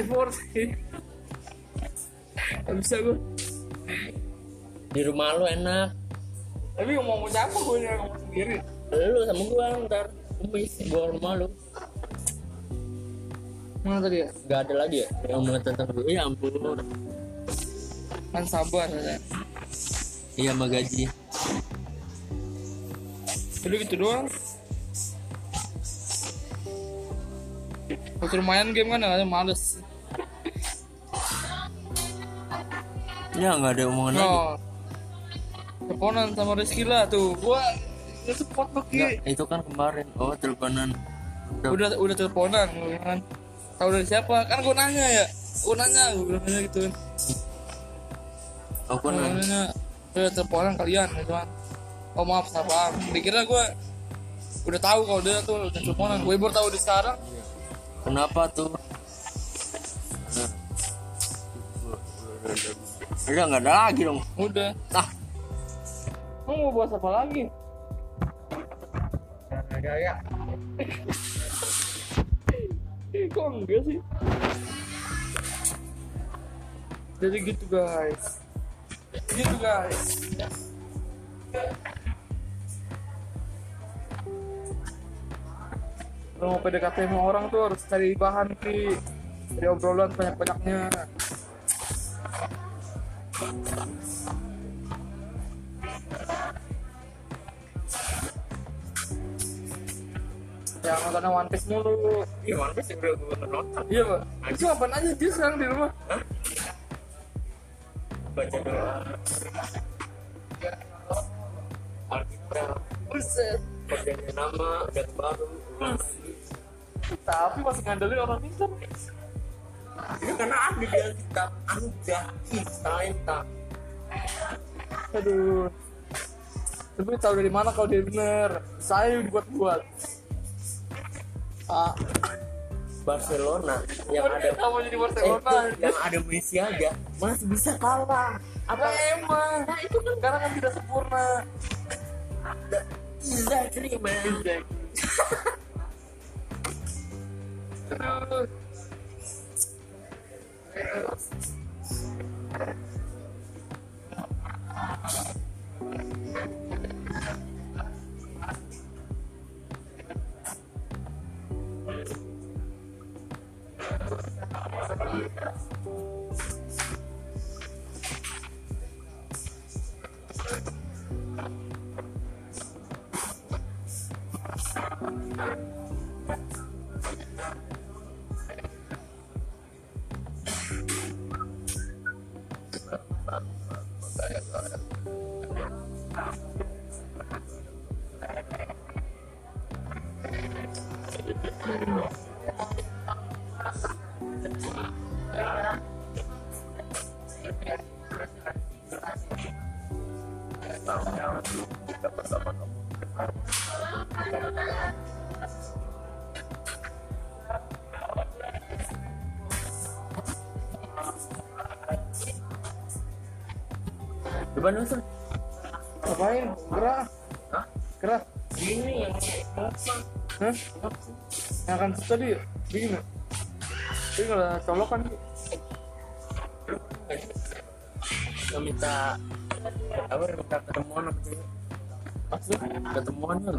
effort Gak bisa gue di rumah lu enak. Tapi ngomong sama siapa gue yang ngomong sendiri. Lu sama gua ntar. Kumis gua ke rumah lu. Mana tadi ya? Nggak ada lagi ya? Yang ngomongin tentang gue ya ampun. Kan sabar ya. Iya sama gaji. Udah gitu doang. Waktu lumayan game kan ada males ya nggak ada omongan lagi? No. Teleponan sama Rizky lah tuh. Gua Udah support lo Nggak, Ki itu kan kemarin. Oh teleponan. Udah, Udah teleponan kan. Tahu dari siapa? Kan gua nanya ya. Gua nanya Gua nanya gitu kan. Aku Gua nanya. nanya Udah teleponan kalian gitu kan. Oh maaf sabar Dikira gua Udah tahu kalau dia tuh udah teleponan. Gue baru tahu di sekarang. Kenapa tuh? Nah. Udah nggak ada lagi dong. Udah. Ah Lu mau bahas apa lagi? ya Eh, kok enggak sih? Jadi gitu guys. Gitu guys. Kalau mau PDKT sama orang tuh harus cari bahan ki. Dari obrolan banyak-banyaknya Jangan nonton One Piece mulu. Iya mana sih udah gue nonton. Iya pak. Itu apaan aja? Dia sekarang di rumah. Baca doang. Alkitab Buset. Kerjanya nama dan baru. Tapi masih ngandelin orang pintar karena ada di Alkitab anda kita Aduh. Tapi tahu dari mana kalau dia bener? Saya dibuat-buat. Ah, Barcelona yang ada. Kamu jadi eh, Barcelona? tuh, yang ada Messi aja masih bisa kalah. Apa? Emang. Nah itu kan sekarang kan tidak sempurna. Exactly man. Aduh Depan Ngapain? Gerak Hah? Gerak Ini yang Hah? Yang akan tadi bikin? Ini kalau colokan yang minta apa minta ketemuan apa sih? Maksudnya Ketemuan ya.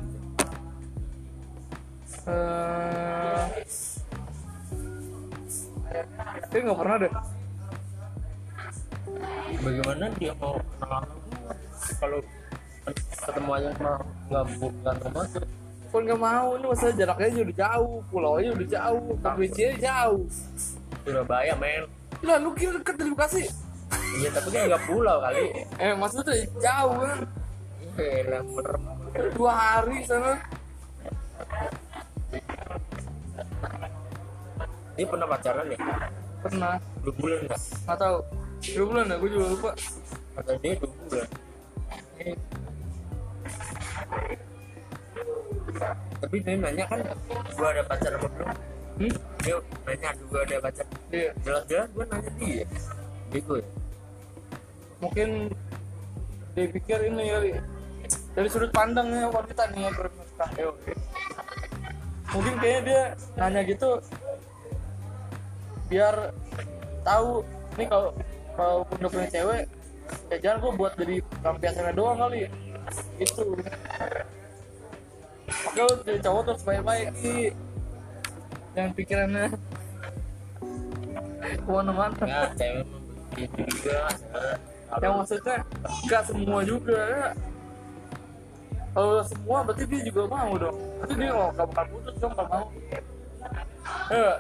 eh Dia nggak pernah deh Bagaimana dia mau kenalan kalau ketemu aja mah nggak bukan termasuk Pun nggak mau, ini masalah jaraknya udah jauh Pulaunya udah jauh, provinsinya jauh. Surabaya men. Lah lu kira deket dari Bekasi? iya tapi kan nggak pulau kali. Eh maksudnya tuh jauh kan? Iya Dua hari sana. Dia pernah pacaran ya? Pernah, dua bulan nggak nggak tahu. Dua bulan ya, gue juga lupa. Kata dia dua bulan. Eh, tapi dia nanya kan gua ada pacar apa belum Hmm? dia nanya gua ada pacar. Iya, jelas-jelas gua nanya dia. Gitu ya mungkin dia pikir ini kali. Dari sudut pandangnya wanita nih yang bernikah mungkin kayaknya dia nanya gitu biar tahu nih kalau kalau udah punya cewek ya jangan gue buat jadi pelampiasannya doang kali gitu oke lu jadi cowok terus baik-baik. Ki. jangan pikirannya. Ke mana-mana ya cewek juga. Ya. yang maksudnya nggak semua juga. Ya. kalau semua berarti dia juga mau dong. Berarti dia mau gak bakal putus dong gak mau. Ya.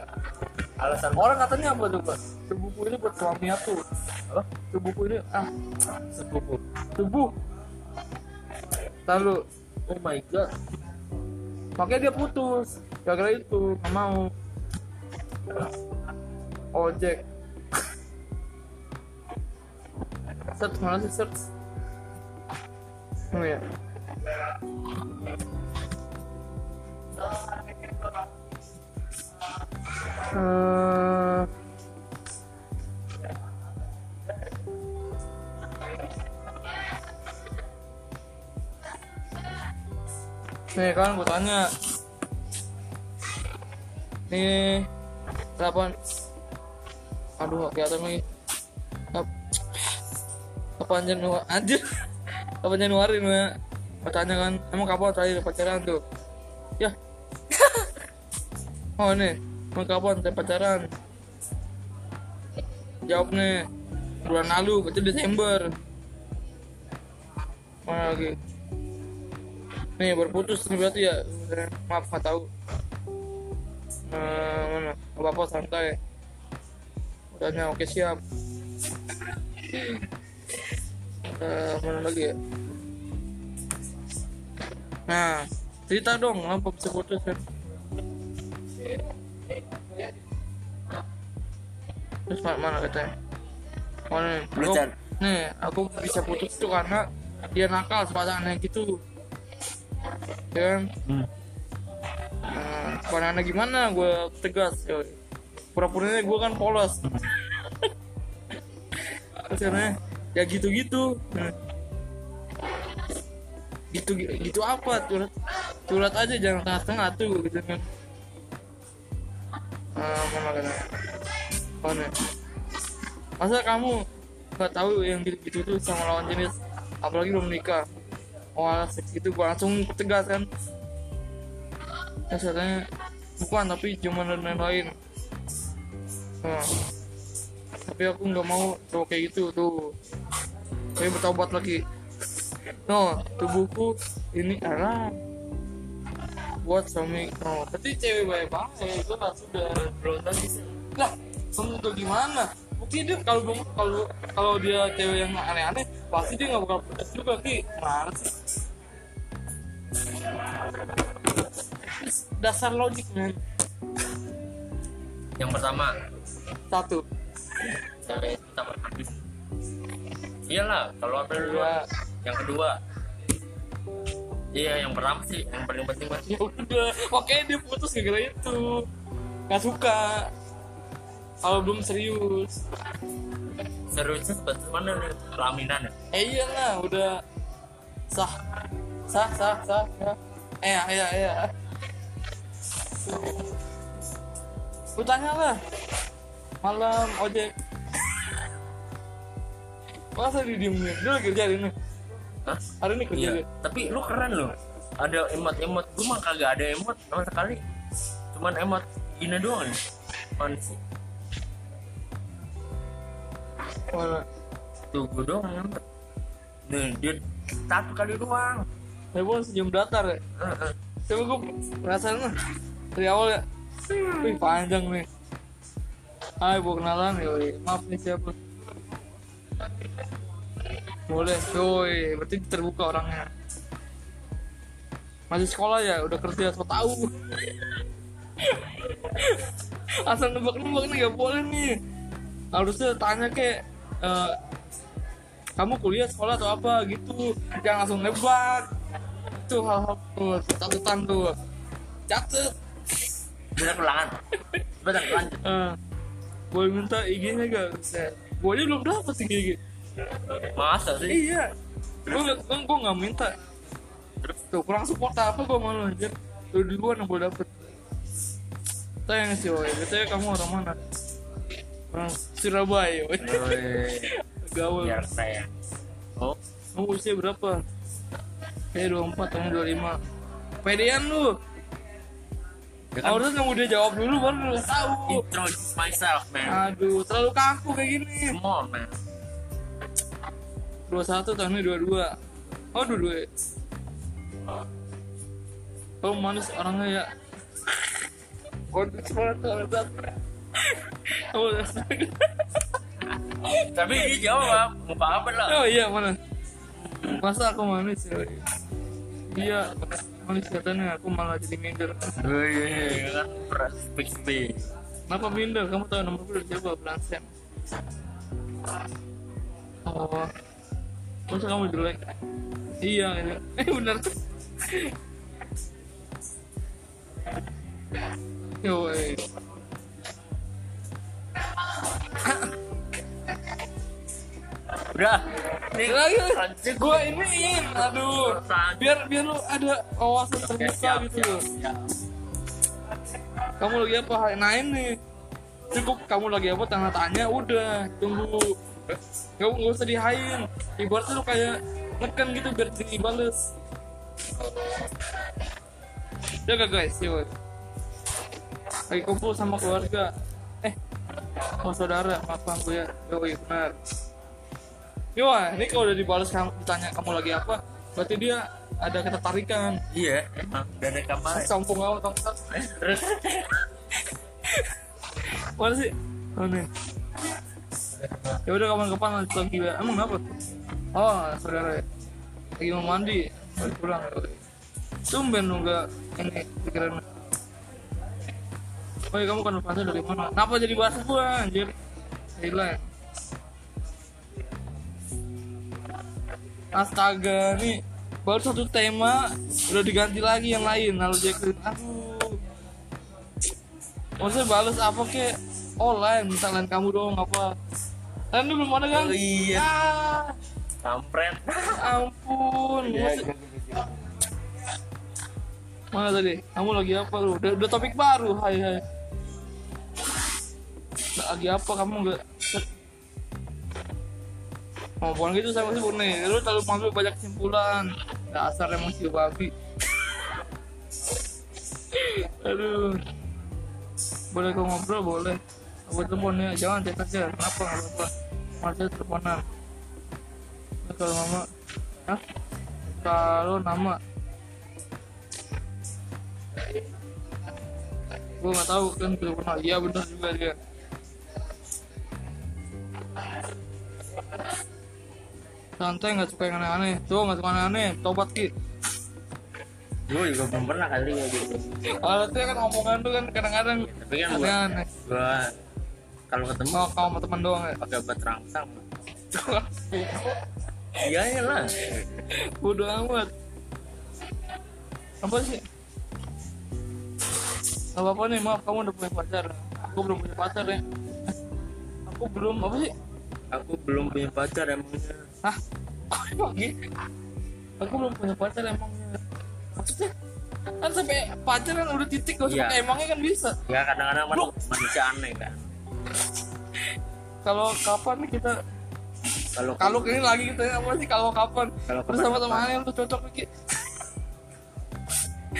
Alasan orang katanya apa tuh pak sebuku ini buat suami aku apa? Sebuku ini ah. Sepupu. Tubuh lalu oh my god. Makanya dia putus. Gara-gara itu. Nggak mau. Ojek. Search mana sih search? Oh ya Eh, Nih kan gue tanya. Nih Kapan Aduh kelihatan lagi. Kap- Kapan Januari Anjir? Kapan Januari nih Gue tanya kan Emang kapan terakhir pacaran tuh? Ya. Oh nih. Emang kapan terakhir pacaran? Jawab nih. Bulan lalu Berarti Desember. Mana lagi Nih berputus nih berarti ya. Maaf nggak tahu. Eh, Mana? Gak apa-apa santai. Udahnya oke siap. Eh, Mana lagi ya? Nah Cerita dong Kenapa bisa putus kan? Terus mana, mana katanya? Mana? Nih Aku- bisa putus tuh karena Dia nakal sepadangannya gitu ya kan? Hmm. nah, pandangannya gimana? Gue tegas ya pura-puranya gue kan polos. Terus katanya, ya gitu-gitu. Nah. gitu gitu apa? Curhat curhat aja jangan tengah-tengah tuh gitu kan. Ah mana kata mana masa kamu nggak tahu yang gitu-gitu tuh sama lawan jenis? Apalagi belum nikah oh alas gitu gua langsung tegas kan. Terus bukan tapi cuma dan lain nah, tapi aku nggak mau cowok kayak gitu tuh. Saya bertobat lagi. No tubuhku ini arah buat suami no berarti cewek baik banget itu lah sudah belum tadi. Sih lah kamu tuh gimana? Bukti dia kalau kalau kalau dia cewek yang aneh-aneh pasti dia nggak bakal putus juga ki. Mana sih. Dasar logik men yang pertama. Satu. Cewek itu tak habis iyalah kalau apa dulu dua yang kedua. Iya yang pertama sih yang paling penting mas ya udah oke dia putus gara-gara itu. Nggak suka. Kalau belum serius seriusnya sebatas mana nih pelaminan ya. Eh iyalah udah sah. Sah sah sah ya. Eh iya iya lu tanya lah. Malam ojek. Masa di diemin dia lagi kerja hari ini. Hah? hari ini kerja iya. tapi lu keren loh. Ada emot emot. Gue mah kagak ada emot sama sekali. Cuman emot gini doang. Nih mana sih mana tuh gue doang nih dia satu kali doang saya pun senyum datar ya Heeh. Coba gue perasaan lah dari awal ya. Wih panjang nih. Hai bu kenalan yoi. Maaf nih siapa? Boleh, yoi. Berarti terbuka orangnya. Masih sekolah ya, udah kerja so tahu. Asal nebak-nebak nih gak boleh nih. Harusnya tanya kayak eh, kamu kuliah sekolah atau apa? Gitu. Jangan langsung nebak itu hal-hal tuh catatan tuh. Catet. Bener ulangan bener lanjut Eh, boleh minta IG-nya gak gue aja belum dapet sih IG masa sih? Iya. Gue gue gue nggak minta. Tuh kurang support apa gue malu anjir. Tuh duluan yang gue dapet. Tanya sih woy betulnya kamu orang mana orang Surabaya gaul. Biar saya. Oh. Kamu usia berapa? Saya 24 kamu 25 pedean lu. Ya kan? Kamu udah jawab dulu baru lu tahu. Introduce myself man. Aduh terlalu kaku kayak gini. On man. 21 tahunnya 22 oh 22 ya kamu manis orangnya ya. Waduh, banget banget. Tapi dia jawab muka apa lah Oh iya mana? Masa aku manis ya? Iya, manis katanya aku malah jadi minder. Wih, kan perspektif Kenapa minder? Kamu tahu nomor gue siapa? Blansen. Oh, masa kamu jelek? Iya, iya. eh benar. Yo, eh. Udah. Nih lagi. Gue iniin aduh. Biar biar lu ada wawasan terbuka gitu kamu lagi apa nah ini cukup kamu lagi apa tanya tanya udah tunggu. Nggak nggak usah dihain. Ibaratnya lu kayak neken gitu biar dibales. Ya gak guys yuk. Lagi kumpul sama keluarga sama saudara maaf bang gue ya Yoi, benar Yo, ini kalau udah dibalas kamu ditanya kamu lagi apa, berarti dia ada ketertarikan. iya emang dari kamar Sombong kamu tongkat. terus Mana sih? Oh nih. Ya udah kapan-kapan lanjut lagi ya. Emang apa? Oh, saudara. Lagi mau mandi, baru pulang. Tumben lu nggak ini pikiran. Oh iya, kamu konfirmasi dari mana? Kenapa jadi bahasa gua anjir? Gila. Astaga, nih baru satu tema udah diganti lagi yang lain. Lalu Jacqueline, aduh. Maksudnya balas apa kek? Online, misalnya kamu dong apa? Kan lu belum ada kan? Oh iya. Ah, kampret ampun. Maksud- Mana tadi? Kamu lagi apa lu? Udah, udah topik baru. Hai hai. Lagi apa kamu nggak? Ngomong gitu sama sibuk nih. Lu terlalu mampu banyak kesimpulan. Dasar emang si babi. Aduh. Boleh kau ngobrol boleh. Aku telepon ya, jangan chat aja. Kenapa nggak apa-apa? Masih teleponan. Kalau mama, Hah? Kalau nama gue nggak tahu kan belum pernah iya benar juga dia santai nggak suka yang aneh-aneh. Tuh nggak suka aneh-aneh. Tobat ki. Gue juga belum pernah kali ya gitu alatnya kan omongan tuh kan kadang-kadang. Tapi kan gue aneh-aneh gue kalau ketemu mau kau sama teman doang ya? pakai obat rangsang. Iya ya lah bodoh amat. Apa sih? Gak apa-apa nih, maaf kamu udah punya pacar. Aku belum punya pacar ya Aku belum, apa sih? aku belum punya pacar emangnya Hah? Gitu? Aku belum punya pacar emangnya Maksudnya? Kan sampai pacar kan udah titik Gak Iya. pakai emangnya kan bisa ya kadang-kadang kan Lu. manusia aneh kan Kalau kapan nih kita kalau Kalau ini lagi kita apa sih kalau kapan Kalau Bersama kapan-kapan. teman lu cocok Ki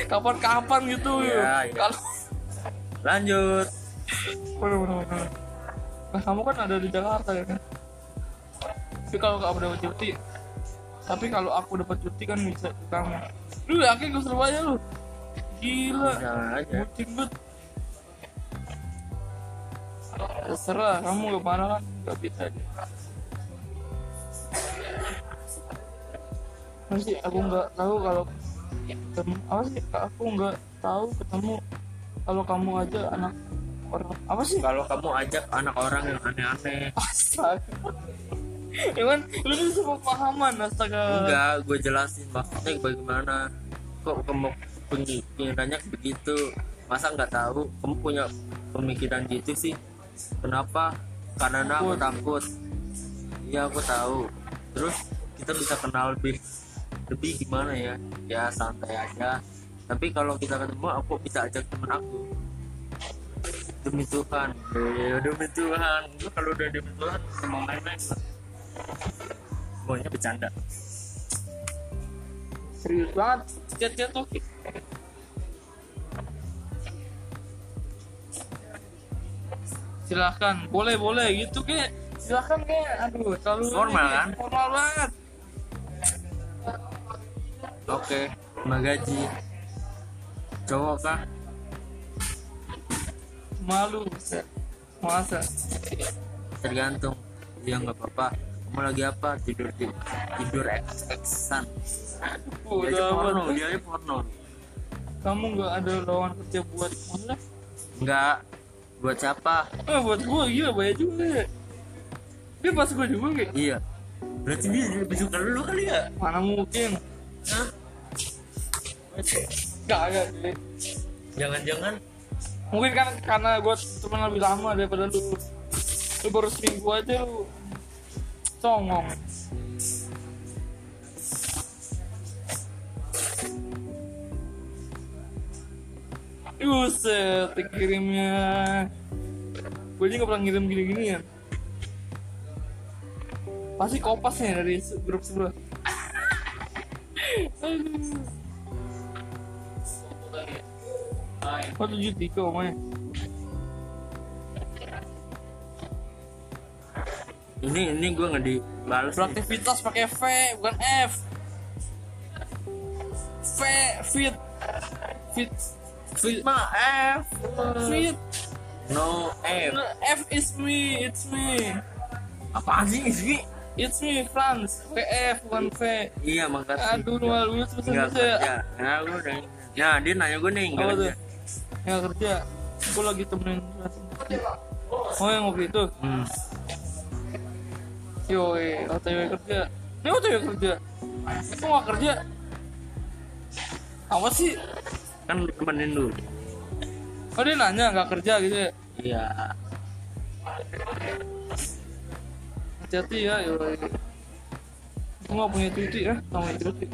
Kapan-kapan gitu Iya, iya. Kalau lanjut waduh, waduh. Nah, kamu kan ada di Jakarta ya kan? Tapi kalau kamu dapat cuti, tapi kalau aku dapat cuti kan bisa ke kamu. Lu yakin ke Surabaya lu? Gila, bucin bet. Terserah, kamu ke mana kan? Gak bisa aja. Masih aku nggak tahu kalau ketemu apa sih? Aku nggak tahu ketemu kalau kamu aja anak orang apa sih? kalau kamu ajak anak orang yang aneh-aneh. Astaga. Cuman lu tuh pemahaman astaga. enggak gue jelasin maksudnya bagaimana. Kok kamu pemikirannya begitu? Masa nggak tahu? Kamu punya pemikiran gitu sih? Kenapa? Karena aku takut. Iya aku tahu. Terus kita bisa kenal lebih lebih gimana ya? Ya santai aja. Tapi kalau kita ketemu aku bisa ajak temen aku demi Tuhan. Ya demi Tuhan. Gue kalau udah demi Tuhan mau main-main lah. maunya bercanda. Serius banget. Chat chat tuh Ki. silahkan. Boleh boleh. Gitu ke silahkan ke aduh terlalu Formal, ini, kan? formal banget. Oke. Terima gaji. Cowok kah malu. Set. masa? Tergantung. Ya nggak apa-apa. Kamu lagi apa? Tidur tidur, tidur eks eksan dia aja udah porno amat. dia aja porno. Kamu nggak ada lawan kerja buat mana? Nggak. Buat siapa? Eh buat gua. Iya bayar juga. Ya dia pas gua juga kayak iya. Berarti dia lebih suka lu kali ya? Mana mungkin? Hah? gak jangan-jangan mungkin kan karena gue temen lebih lama daripada lu. Lu baru seminggu aja lu songong. Buset, dikirimnya Gue juga gak pernah ngirim gini-gini ya. Pasti kopas dari grup sebelah. Oh tujuh tiga omanya ini ini gue nggak dibalas nih. Beraktivitas pakai V bukan F. V fit. Fit. Fit. Mah F. Fit. No F. F is me it's me. Apaan sih sih it's me Franz. Pakai F bukan V. Iya makasih. Aduh lu malu besar kerja nah gue udah nah dia nanya gue nih nggak tuh kerja gue lagi temenin oh yang ngopi itu hmm. Yoi, OTW kerja. Ini OTW kerja. Kok nggak kerja? Apa sih? kan temenin dulu Oh dia nanya nggak kerja gitu ya? iya Hati-hati ya, yoi. Aku nggak punya cuti ya, nggak punya cuti.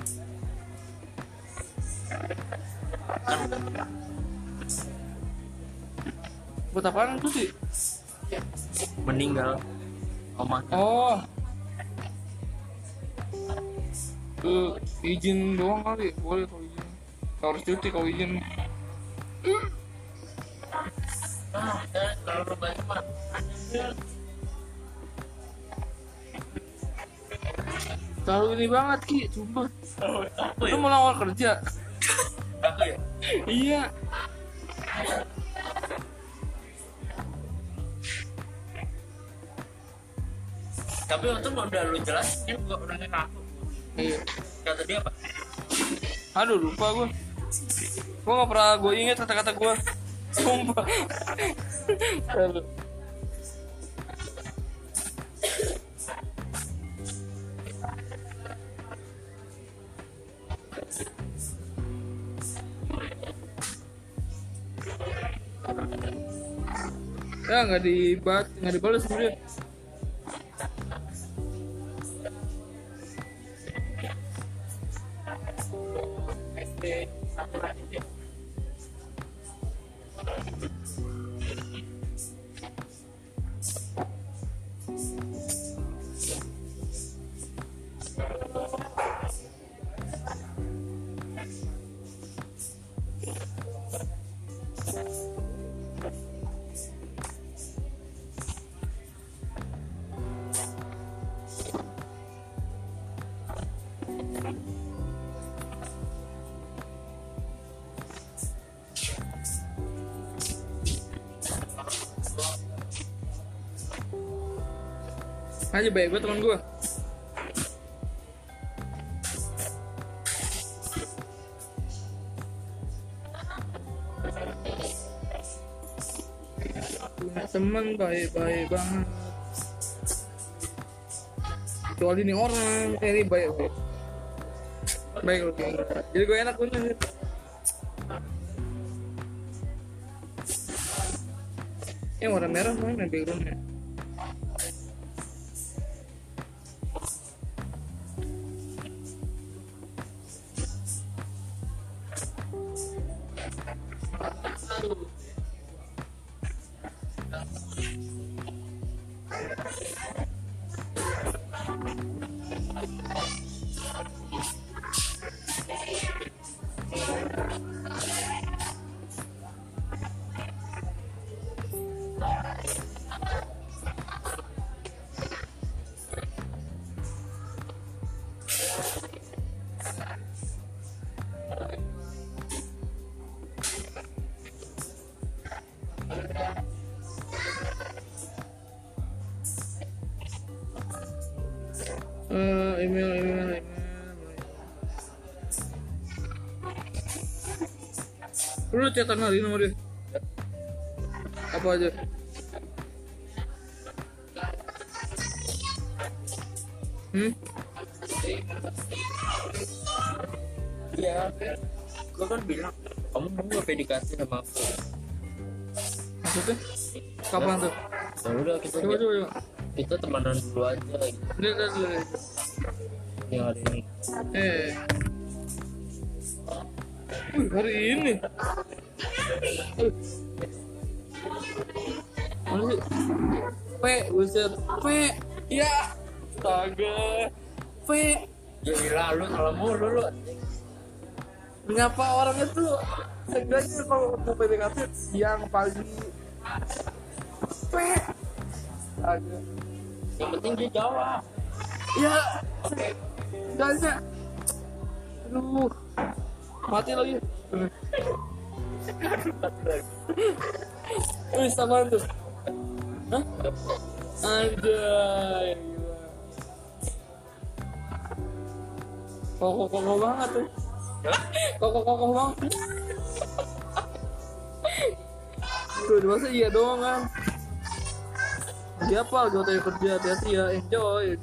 Buat apaan cuti? meninggal omah Oh. Tuh, izin doang kali, boleh kalau izin. Nggak harus cuti kalau izin. Terlalu ini banget Ki, sumpah. Lu mau lawar kerja? aku ya iya. Tapi untung udah lu jelasin gua orangnya kaku Iya. kata dia apa Aduh lupa gue Gue gak pernah gue inget kata-kata gue Sumpah Aduh. Ya nggak dibat nggak dibalas sebenarnya. SD satu lagi. Aja baik gue teman gue punya teman baik-baik banget. Kecuali ini orang eh, ini baik baik. Baik loh jadi gue enak punya yang warna merah mana backgroundnya lu chatan hari sama dia. Apa aja? Hmm? Iya gue kan bilang kamu mau PDKT sama aku? Maksudnya? Kapan tuh? Ya udah kita coba coba coba. kita temenan dulu aja. Gitu lihat lihat lihat yang hari ini. Eh. Wih, hari ini. P buset. P ya. Astaga. P ya gila lu salah mulu lu. Menyapa orang itu seenggaknya kalau mau PDKT siang pagi? P aja yang penting dia jawab. Ya enggaknya aduh. Mati lagi. Wih, sama tuh. Hah? Anjay. Kokoh-kokoh banget tuh. Kokoh-kokoh banget. Tuh, masa iya doang kan? Siapa gue tanya kerja. Hati-hati ya. Enjoy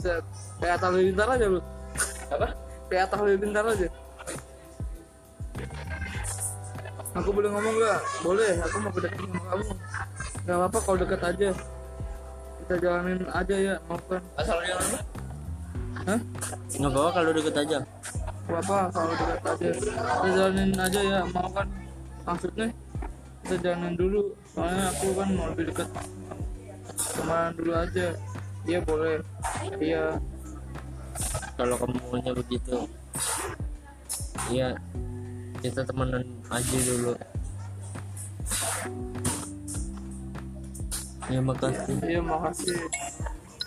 kayak lebih pintar aja lu apa? Kayak atas lebih pintar aja. Aku boleh ngomong nggak? Boleh aku mau dekat sama kamu. Nggak apa-apa kalau dekat aja. Kita jalanin aja ya mau kan? Asalnya apa Hah? nggak bawa kalau deket aja. Gak apa kalau dekat aja. Kita jalanin aja ya mau kan? Maksudnya kita jalanin dulu. Soalnya aku kan mau lebih dekat teman dulu aja. Iya boleh. Iya kalau kamu maunya begitu. Iya kita temenan aja dulu. Ya makasih. Iya makasih.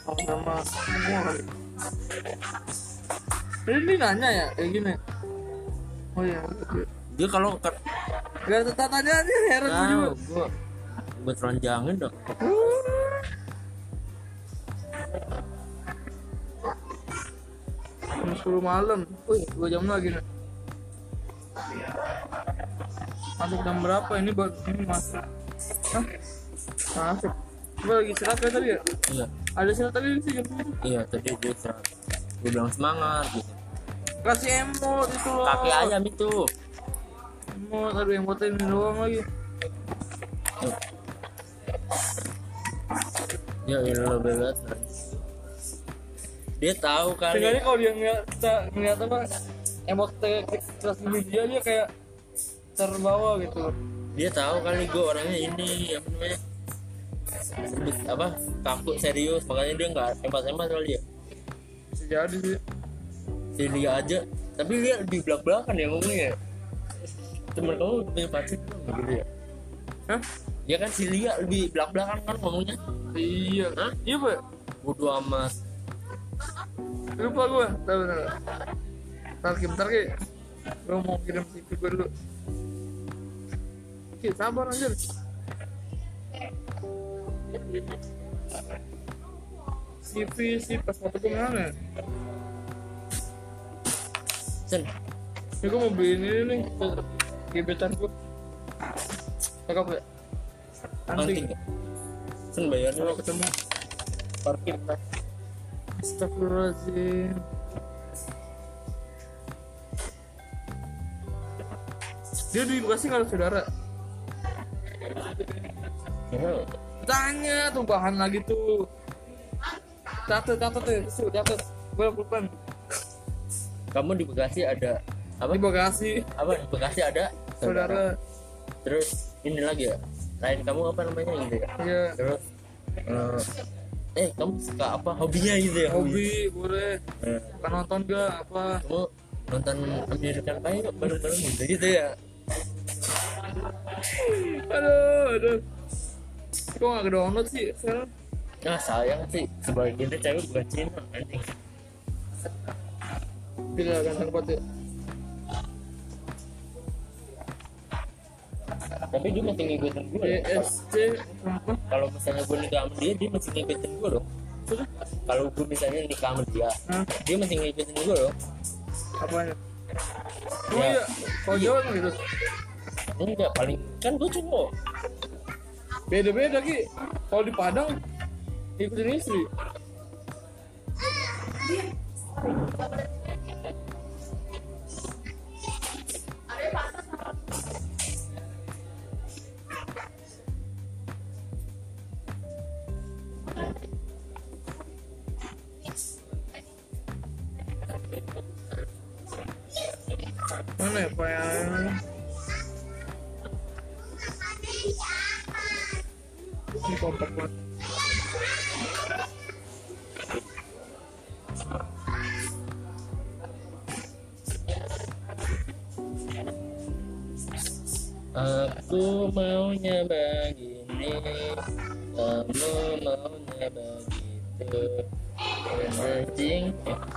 Sama-sama. Ini nanya ya kayak gini. Oh iya. Dia kalau ke Gak tetap aja aja heran gue juga. nah, gua gua telanjangin dong 10 malam. Wih, 2 jam lagi nih Masuk jam berapa? Ini buat ini masuk. Hah? Masuk. Gue lagi istirahat kan tadi ya? iya. Ada istirahat tadi sih jam iya tadi dia istirahat. Gue bilang semangat gitu. Kasih emot itu loh. Kaki ayam itu. Emot, aduh emotnya ini doang lagi. Ya ilah banget dia tahu kali. Seenggaknya kalau dia ngeliat, ngeliat apa Emot kelas di dia, dia kayak terbawa gitu. Dia tahu kali gue orangnya ini apa namanya apa kaku serius. Makanya dia nggak hebat hebat kali ya. Jadi sih. Si Lia aja. Tapi Lia lebih belak belakan ya ngomongnya temen kamu punya pacar? Nggak gitu ya Hah? ya kan si Lia lebih belak belakan kan ngomongnya. Iya. Hah? Iya pak. Bodo amat lupa gue tahu tahu. Ntar Ki, bentar ki. Gue mau kirim CV gue dulu. Ki, sabar anjir. CV sih pas foto gue mana ya? sen. Ini gue mau beli ini nih gebetan gue cakep ya? Nanti nggak sen bayarnya. Kalau ketemu. Parkir kan Astagfirullahaladzim. Dia di Bekasi nggak ada saudara. Ya, Tanya tuh bahan lagi tuh. Catet, catet tuh, tuh catet. Gue lupa kamu di Bekasi ada apa? Di Bekasi. Apa di Bekasi ada Saudara. Terus ini lagi ya? Lain kamu apa namanya gitu ya? Iya. Terus eh, eh kamu suka apa? Hobinya gitu ya hobi. Boleh. Nah, kan nonton gak apa? Kamu nonton American Pie bareng-bareng gitu gitu ya? Aduh aduh. Kok gak ke download sih sekarang? Nah sayang sih. Sebagian cewek bukan Cina anjing. Gila ganteng banget tapi dia masih ngikutin gue. ESC apa kalau misalnya gue nikah sama dia dia masih ngikutin gue loh. Kalau gue misalnya nikah sama dia Hah? dia masih ngikutin gue loh. Apanya oh Ya. iya kalau Jawa emang gitu. Enggak paling kan gue cowok beda beda ki. Kalau di Padang ikutin istri mana ya pak ya? Ini kompak banget. Aku maunya begini Kamu maunya begitu Anjing satu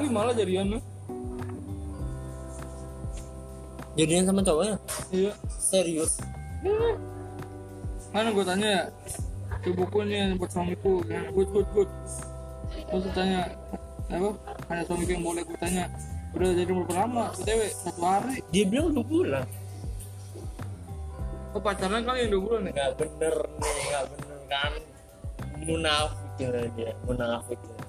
hari malah jadiannya Jadian sama cowoknya? Iya. Serius? Mana gue tanya? Ya ke bukunya buat suamiku. Ya, good good good. Terus tanya apa? Hanya suamiku yang boleh gue tanya? Udah jadi berapa? Lama btw satu hari. Dia bilang dua bulan. Oh pacaran kali yang dua bulan ya? Nggak bener nih Nggak bener kan? Munafik ya dia Munafik ya.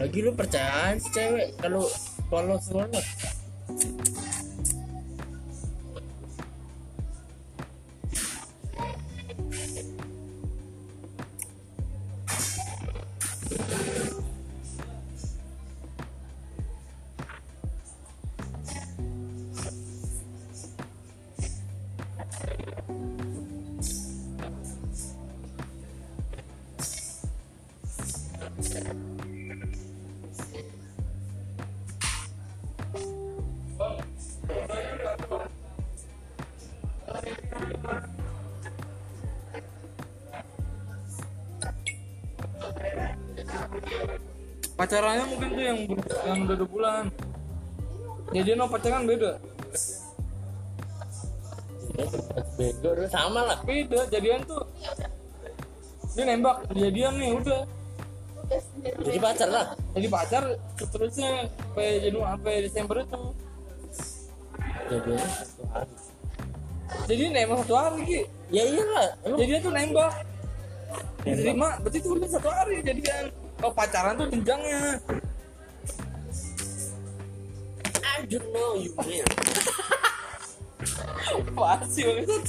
Lagi lu percaya sih cewek Kalau polos banget pacarannya mungkin tuh yang yang udah dua bulan. Jadian sama pacaran beda. Udah sama lah. Beda jadian tuh. Dia nembak jadian nih udah. Jadi pacar lah. Jadi pacar seterusnya sampai Januari sampai Desember itu. Hari. Jadi nembak satu hari ki. Ya iyalah Emang jadi dia tuh nembak. Diterima berarti itu udah satu hari jadian oh pacaran tuh jenjangnya? I don't know you man. Apa sih maksud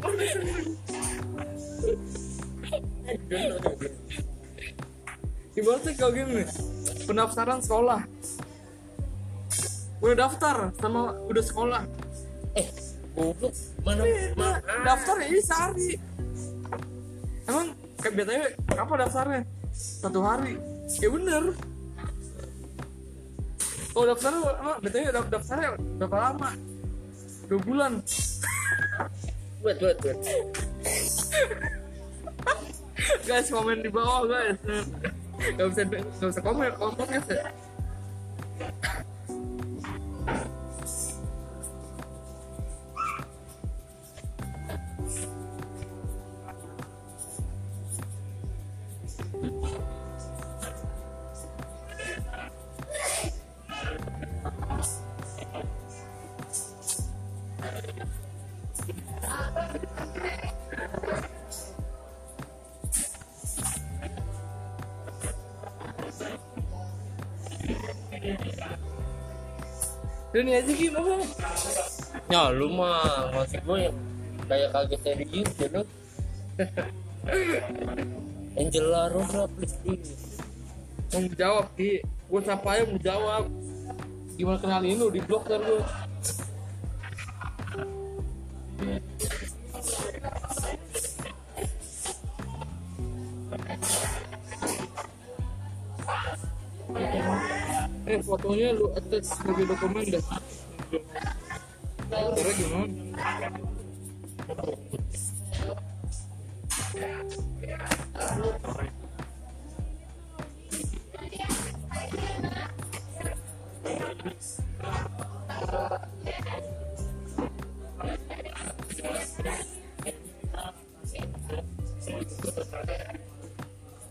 I don't know you man. Ibaratnya kalau gini? Pendaftaran sekolah. Udah daftar sama udah sekolah. Eh goblok. Mana Beda. mana? daftar ya sehari. Emang kayak biasanya kapan daftarnya? Satu hari. Ya bener. Kalau daftar emang biasanya daf- daftarnya berapa lama? Dua bulan. Wait wait wait guys komen di bawah guys. Gak bisa gak bisa komen kalau podcast ya ini aja gimana ya lu mah maksud gue yang kayak kaget serius ya lu. Angela Rosa please please mau jawab ki. Gue siapa aja mau jawab. Gimana kenalin lu di blog kan gue fotonya lu attach sebagai dokumen dah cara gimana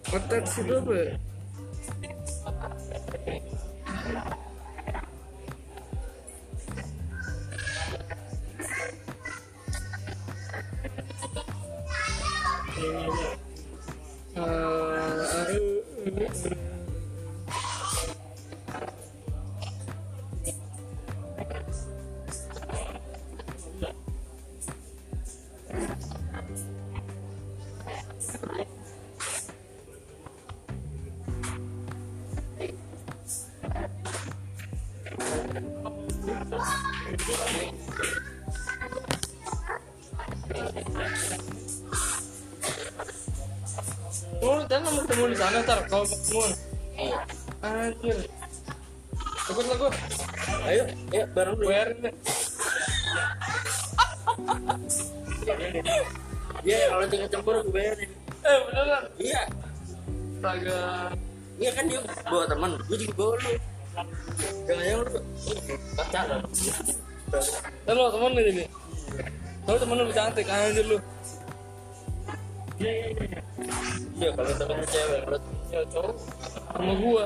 attach itu apa ya? Sana ntar kalau ketemu. Anjir. Lah gue. ayo ya bareng lu Bayarin deh. ya kalau tinggal campur gue bayarin Eh, beneran. iya Astaga. iya kan dia bawa teman gue juga bawa lu jangan yang lu pacaran Dan lo temen ini. Lo temen lu cantik anjir lu. Iya kalau temen cewek berarti Ya cowok sama gua.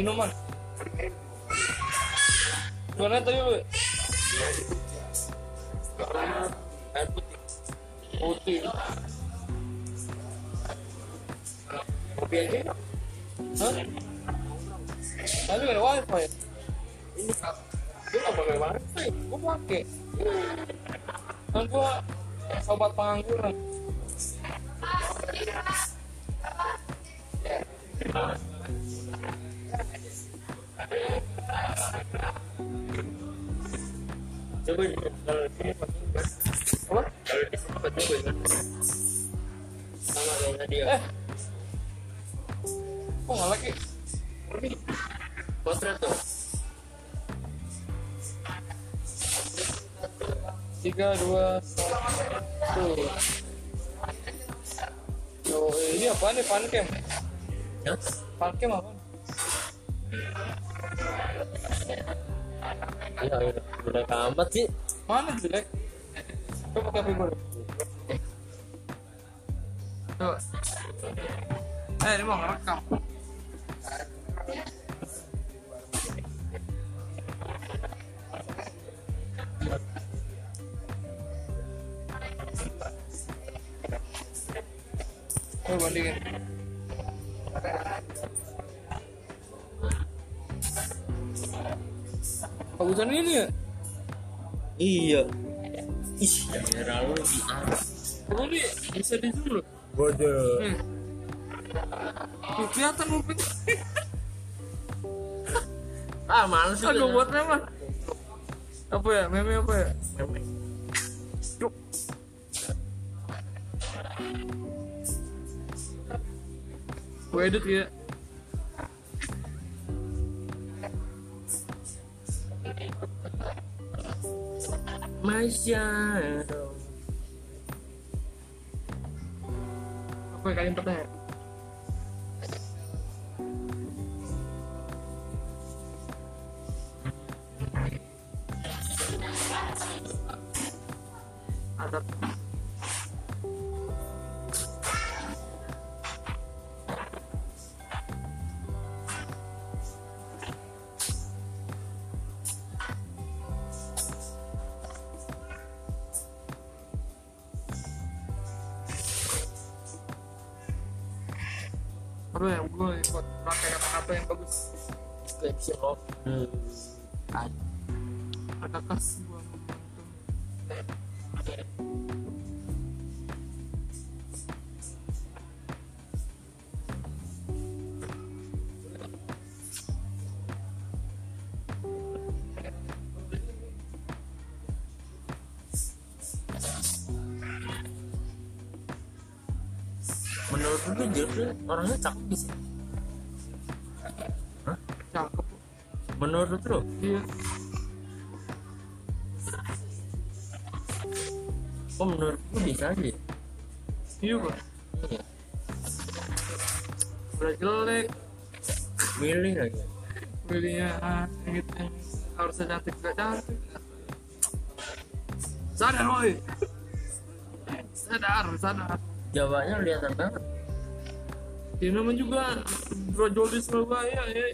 minuman Gimana tadi lu? putih Putih. kopi aja Hah? Tadi ada wifi. ini lu nggak pakai wifi pakai. Kan sobat pengangguran. Coba kalau di sini pakai Apa? kalau di sini pakai gue sama kayaknya dia Eh. Lagi? potret tuh Tiga, dua, satu. Ini apa nih? Fancam. ya apa? iya iya udah amat sih Mana jelek? Coba pakai gue. Coba. Eh, ini mau ngerekam. Coba bandingin. Bagusan ini ya? Iya ih kamera lu di atas Kamu nih bisa di zoom loh. bodoh Hmm. Tuh, kelihatan mobil. ah males sih Aduh gua. buat meme. Apa ya? Meme apa ya? Meme. Cuk. Gue edit ya. Masya Apa ya kalian pernah? Ada menurut Jeffrey orangnya cakep sih menurut lu Iya. kok menurut lu bisa aja ya? Iya bang. iya Udah jelek. milih lagi Pilihnya ah, gitu. Harusnya cantik gak cantik. Sadar woi. Sadar, sadar. jawabnya kelihatan banget Ya namanya juga brojol di Surabaya ya.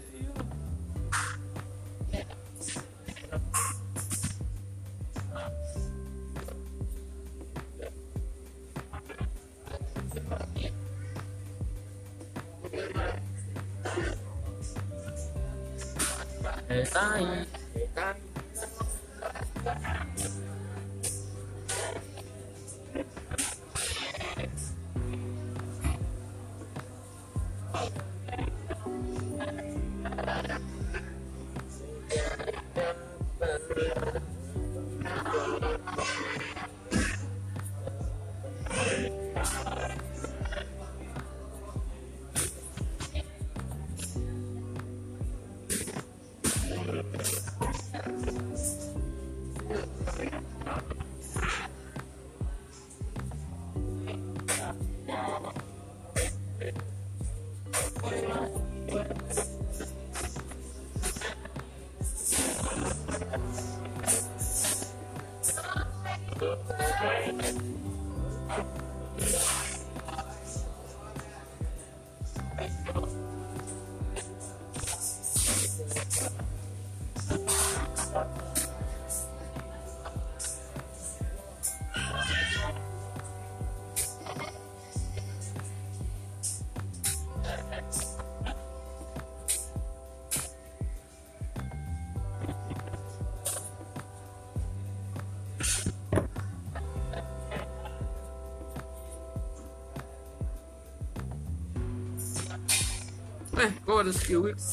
Eh ada Rizky Wicks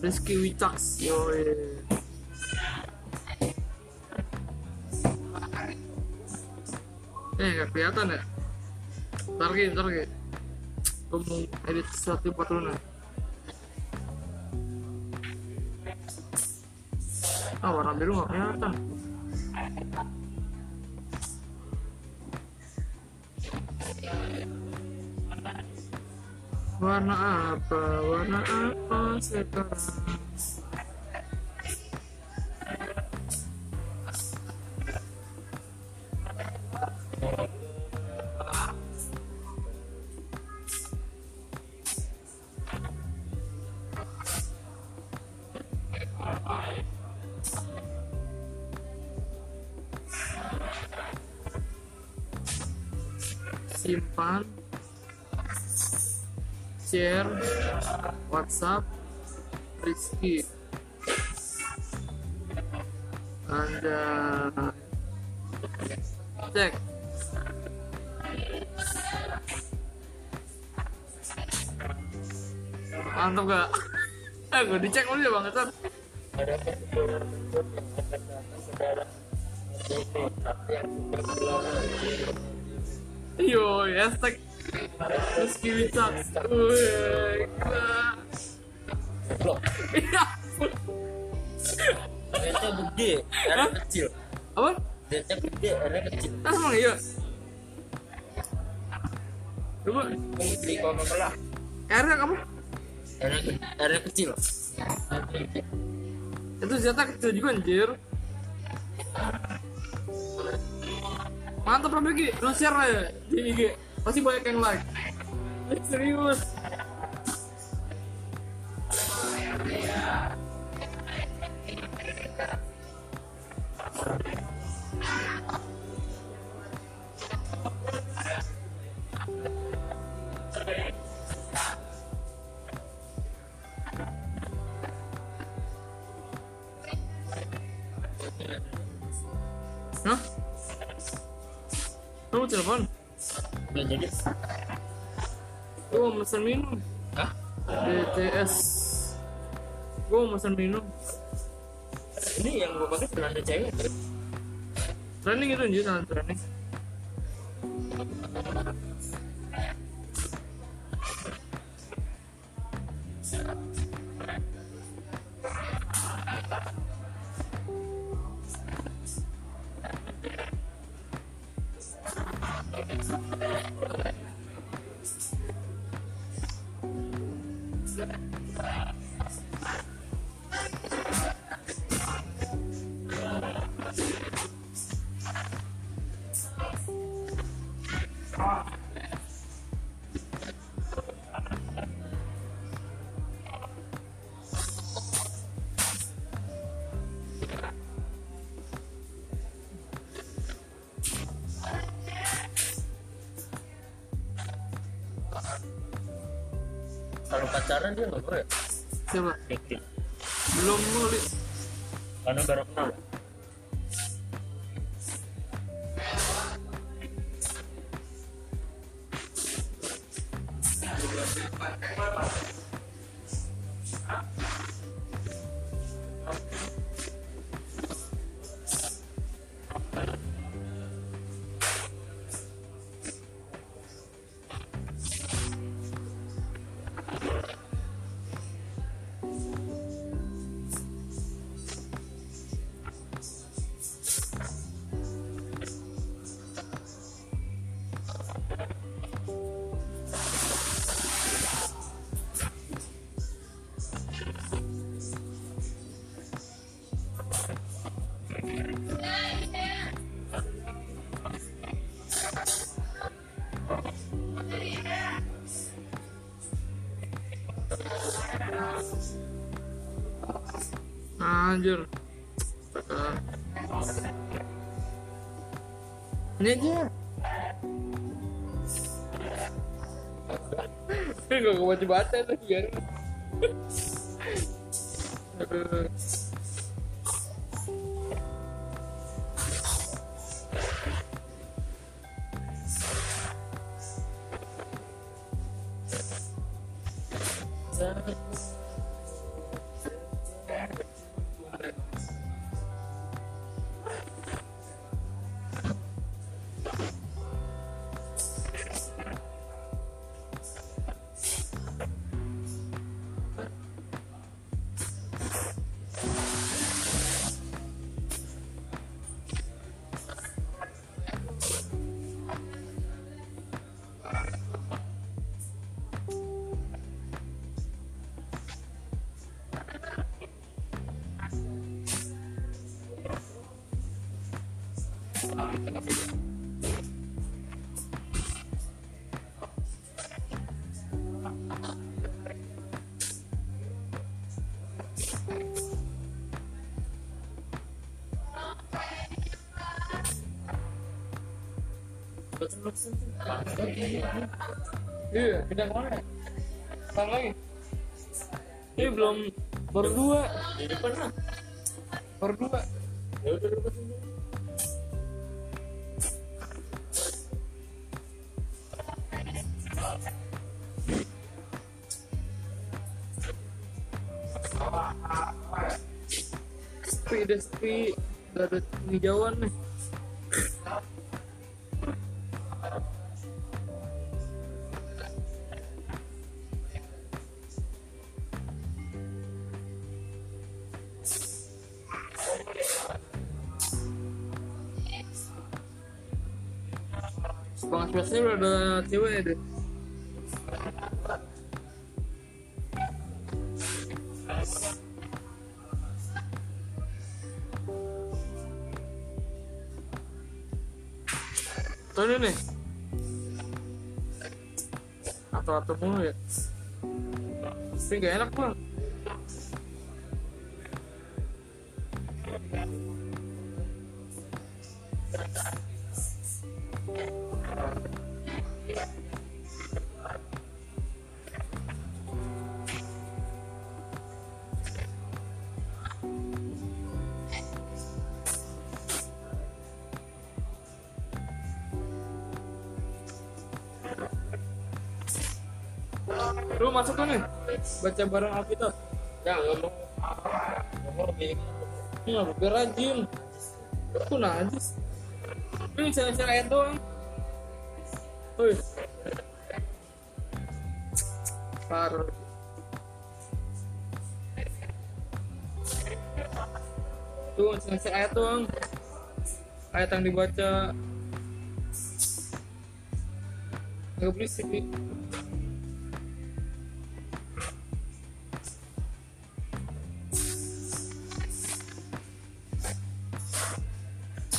Rizky Wicks yo eh. Gak kelihatan ya ntar lagi ntar lagi. Gue mau edit sesuatu buat lu nih ah warna biru gak kelihatan warna apa? Warna apa sekarang WhatsApp Rizky. Anda cek. Mantap gak? Gue dicek dulu ya bang. Ada Yo, hashtag Rizky gila Blok. Iya Ternyata gede, airnya kecil. Apa? Ternyata gede, airnya kecil. Ah, emang iya? Coba, beli Coca-Cola, airnya kamu? airnya, kecil. Itu ternyata kecil juga anjir Mantap Bro Begi, lu share lah ya di IG Pasti banyak yang like Serius Hah? Kamu telepon? Nggak jadi. Gue mau pesan minum Hah? BTS Gue mau pesan minum Ini yang gue pakai celana cewek. Training itu anjir, tangan Anjir Ah. Ini aja. Gak gue baca-baca tuh biar pindah ke mana? Sekarang lagi. Ini belum baru dua, di depan lah baru dua. ya udah sini Sepi deh sepi, gak ada hijauan nih. Atau-atau mulu ya. Tapi gak Baca bareng Alkitab. ya ngomong ngomong lebih Enggak, biar rajin. Aku najis. Ini bisa ayat doang. Wih. Parah. Tuh, selesai ayat doang. Ayat yang dibaca. Agak berisik nih.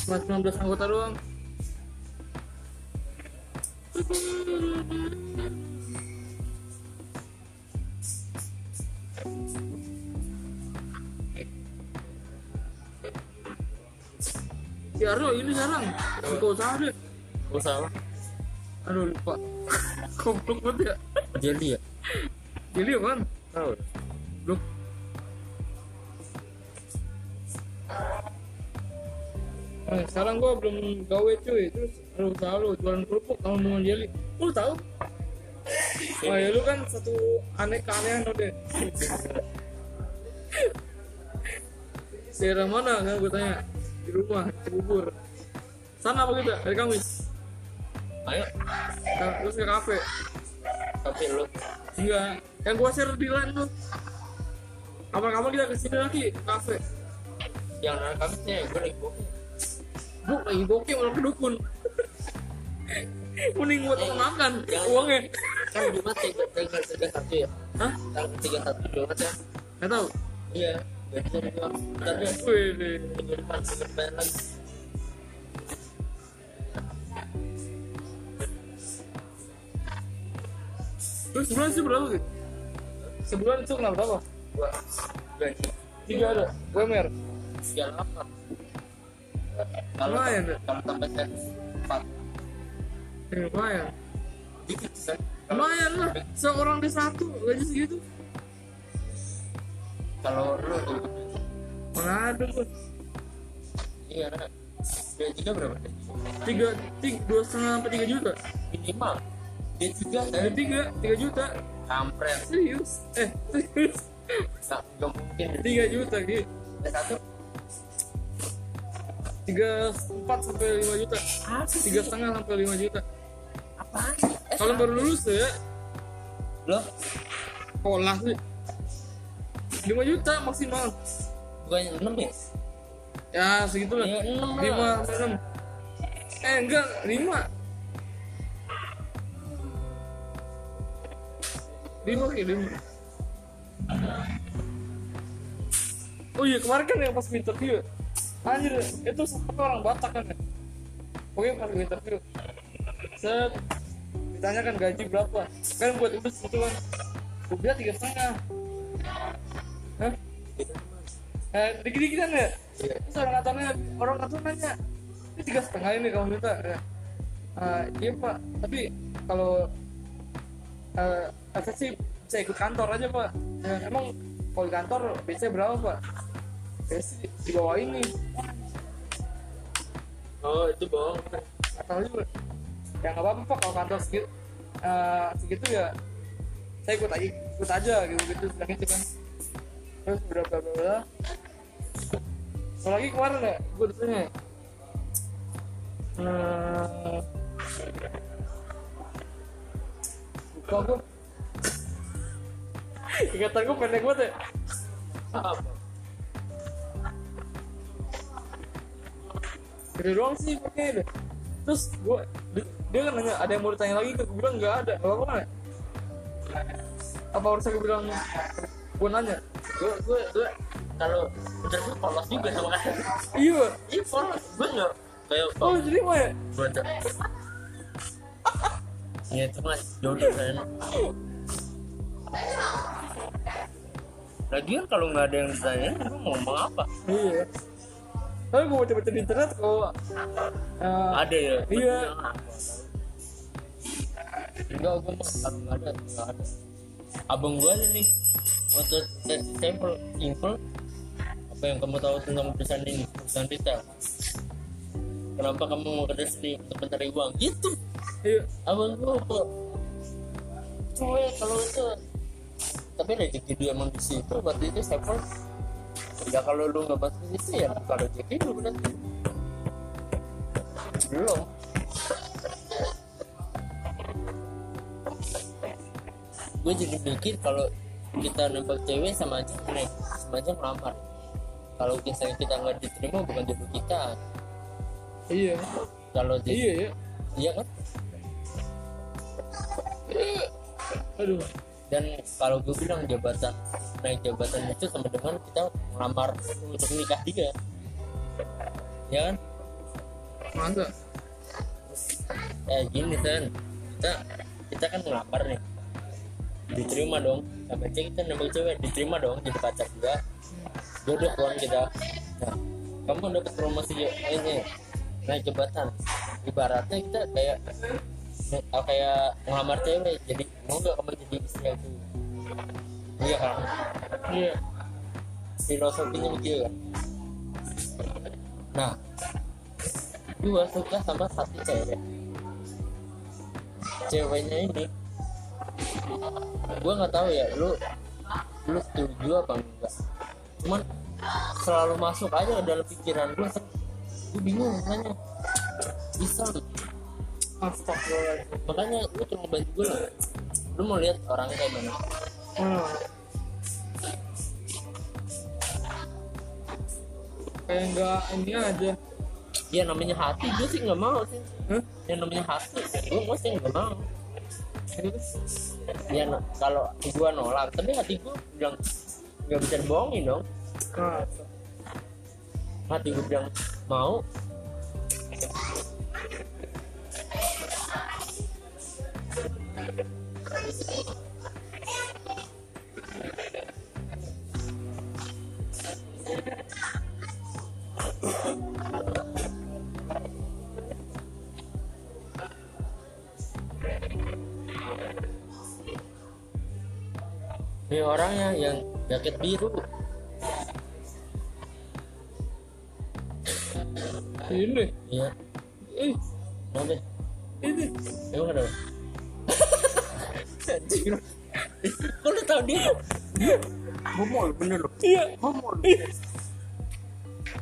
Cuma 19 anggota doang. Ya Arno ini sekarang. Buka usaha deh. Gak usah lah Aduh lupa. Goblok banget ya. Jadi ya? Jadi apaan? tahu Nah, sekarang gua belum gawe cuy. Terus lu tahu lu jualan kerupuk tahun dengan jeli lu tahu? Wah ya lu kan satu aneh keanehan lo deh. Daerah mana? Kan gue tanya. Di rumah Cibubur sana apa gitu dari Kamis ayo. Terus ke kafe? Tapi lu. Enggak. Yang gua share di line tuh kapan-kapan kita ke sini lagi kafe. Yang anak kamisnya gue lagi bu lagi bokeh malah ke dukun. Mending buat makan? Jangan. uangnya. Kan Jumat ya tanggal tiga satu ya? Hah? Tiga satu Jumat ya? Nggak tahu. Iya. Gak bisa dijual ntar deh deh. minggu depan minggu depan lagi. Terus sebulan sih berapa sih? Sebulan itu kenapa? Berapa gaji tiga ada. UMR tiga delapan kalau tambah set empat. Ya, lumayan. Dikit set. Lumayan lah. seorang di satu gaji segitu. Kalau lu mana ada gua iya juga berapa? Tiga tiga dua setengah sampai tiga juta. Minimal. Dia juga saya tiga tiga juta. Kampret. Serius? Eh serius? Nggak mungkin. Tiga juta gitu satu tiga empat sampai lima juta. Apa tiga setengah sampai lima juta. Sih eh, kalau baru lulus tuh ya. Loh sekolah sih. Lima juta maksimal. Bukannya enam ya? Ya segitulah. Ya enam lima enam. Eh enggak lima. Lima kayak lima. Oh iya kemarin kan yang pas interview anjir itu satu orang Batak kan ya oke pas gue interview set ditanyakan gaji berapa kan buat itu gitu kan gue bilang tiga setengah Hah? Eh, dikit-dikitan ya? Iya. Terus orang kantornya, orang kantor nanya, ini tiga setengah ini kamu minta? Ya. "Ah, iya pak, tapi kalau eh saya sih bisa ikut kantor aja pak. Ya, emang kalau di kantor biasanya berapa pak? Sih di bawah ini. oh itu bohong tahu juga. Ya nggak apa-apa kalau kantor segitu, eh, segitu ya saya ikut aja, ikut aja gitu gitu bilang gitu kan. Terus udah bla bla bla. Apalagi kemarin ya, gue ditanya. Hmm, lupa gue. Ingatan gue pendek banget ya. apa Gitu doang sih pokoknya deh. Terus gue, dia kan nanya ada yang mau ditanya lagi, gue bilang nggak ada. Apa-apa nggak? Apa harus aku bilang gue nanya? gue gue gue kalau interview polos juga sama kan Iya. iya polos gue nggak kayak Oh jadi mah ya? gue ada ya itu mah jodoh kan lagian kalau nggak ada yang ditanya gue mau ngomong apa Iya. Tapi gue baca-baca di internet kalau eh, ada ya? Iya. enggak gue mah kalau nggak ada nggak ada. Abang gue ada nih. Waktu tes sampel info. Apa yang kamu tahu tentang perusahaan ini perusahaan retail kenapa kamu mau kerja sini untuk mencari uang? Gitu. Iya. abang gue kok. Cuy kalau itu tapi rezeki dia emang di situ waktu itu sampel ya kalau lu nggak masuk situ ya bukan rezeki lu berarti belum gue jadi mikir kalau kita nembak cewek sama aja nih sama aja melamar kalau misalnya kita nggak diterima bukan jodoh kita Iya. kalau di Iya ya. iya kan Aduh. Dan kalau gue bilang jabatan naik jabatan itu sama dengan kita melamar untuk nikah dia ya kan? Masa? eh gini kan kita kita kan ngelamar nih. Diterima dong. Sama cewek kita nembak cewek. Diterima dong jadi pacar juga jodoh kawan kita. Nah kamu dapat promosi ini naik jabatan. Ibaratnya kita kayak eh, kayak ngelamar cewek jadi mau nggak kamu jadi istri aku iya kan? Iya. filosofinya begitu kan nah. Gua suka sama satu cewek. Ceweknya ini. Gua nggak tahu ya lu lu setuju apa enggak? Cuman selalu masuk aja dalam pikiran gua gue bingung nanya. Bisa Astagfirullahaladzim. makanya lu tolong bantu gue lah lu mau lihat orangnya kayak mana Hmm. Kayak nggak ini aja. ya namanya hati gue sih nggak mau sih. Hah? yang namanya hati. Gue gue sih nggak mau. Ya no- kalau gua nolak tapi hati gua bilang nggak bisa dibohongin dong. Nah, hati gua bilang mau ini orangnya yang jaket biru. Ini. iya. Ih, kenapa? Ini. emang kenapa kok lu tau dia? Homol bener loh Iya. homol Ih,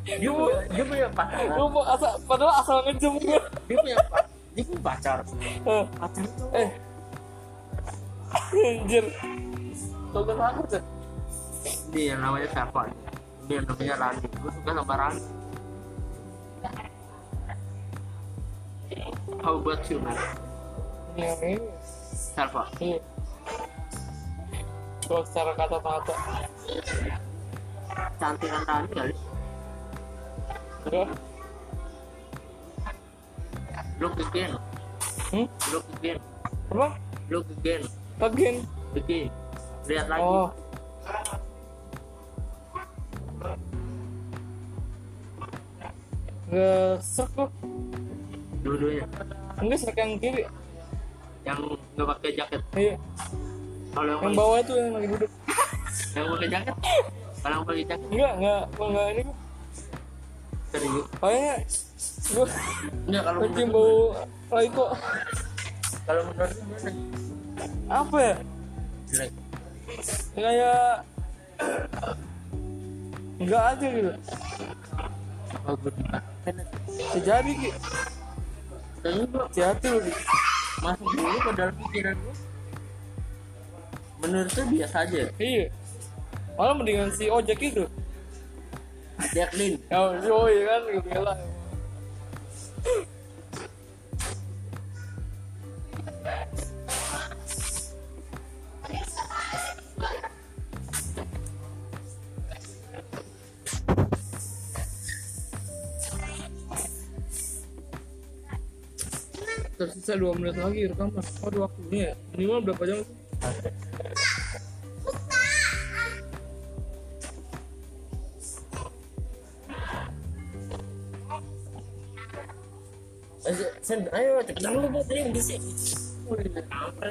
dia punya dia punya pacar gue mau asal padahal asal ngejem gue. dia punya pa- dia punya pacar. Eh, pacar itu eh. Anjir. Tuh gue takut ya. dia yang namanya siapa? Dia yang namanya Rani. Gue suka sama Rani. How about you man? Yang siapa Iya. Kalau secara kata-kata. cantikan Rani kali Udah. look again hmm? look again apa? Look again again again lihat lagi. Oh. Serak kok. Dua-duanya. Enggak serak yang kiri yang nggak pakai jaket. Iya. Kalau yang, yang bawah tuh yang lagi duduk yang pakai jaket? Kalau yang pakai jaket? Enggak enggak enggak ini. Kok serius? Kayaknya gue enggak kalau menurut bau Raiko kalau menurut apa ya? Jelek. Kayak enggak aja gitu. Bagus banget jadi ki. Kayaknya gua hati lu Ki. Masuk dulu ke dalam pikiran gua. Menurut tuh biasa aja. Iya. Malah mendingan si ojek itu. Jacqueline ya oh iya kan gue tersisa dua menit lagi rekaman waduh waktunya ya minimal berapa jam Sen, ayo cepetan lu buat yang bisik. Hah?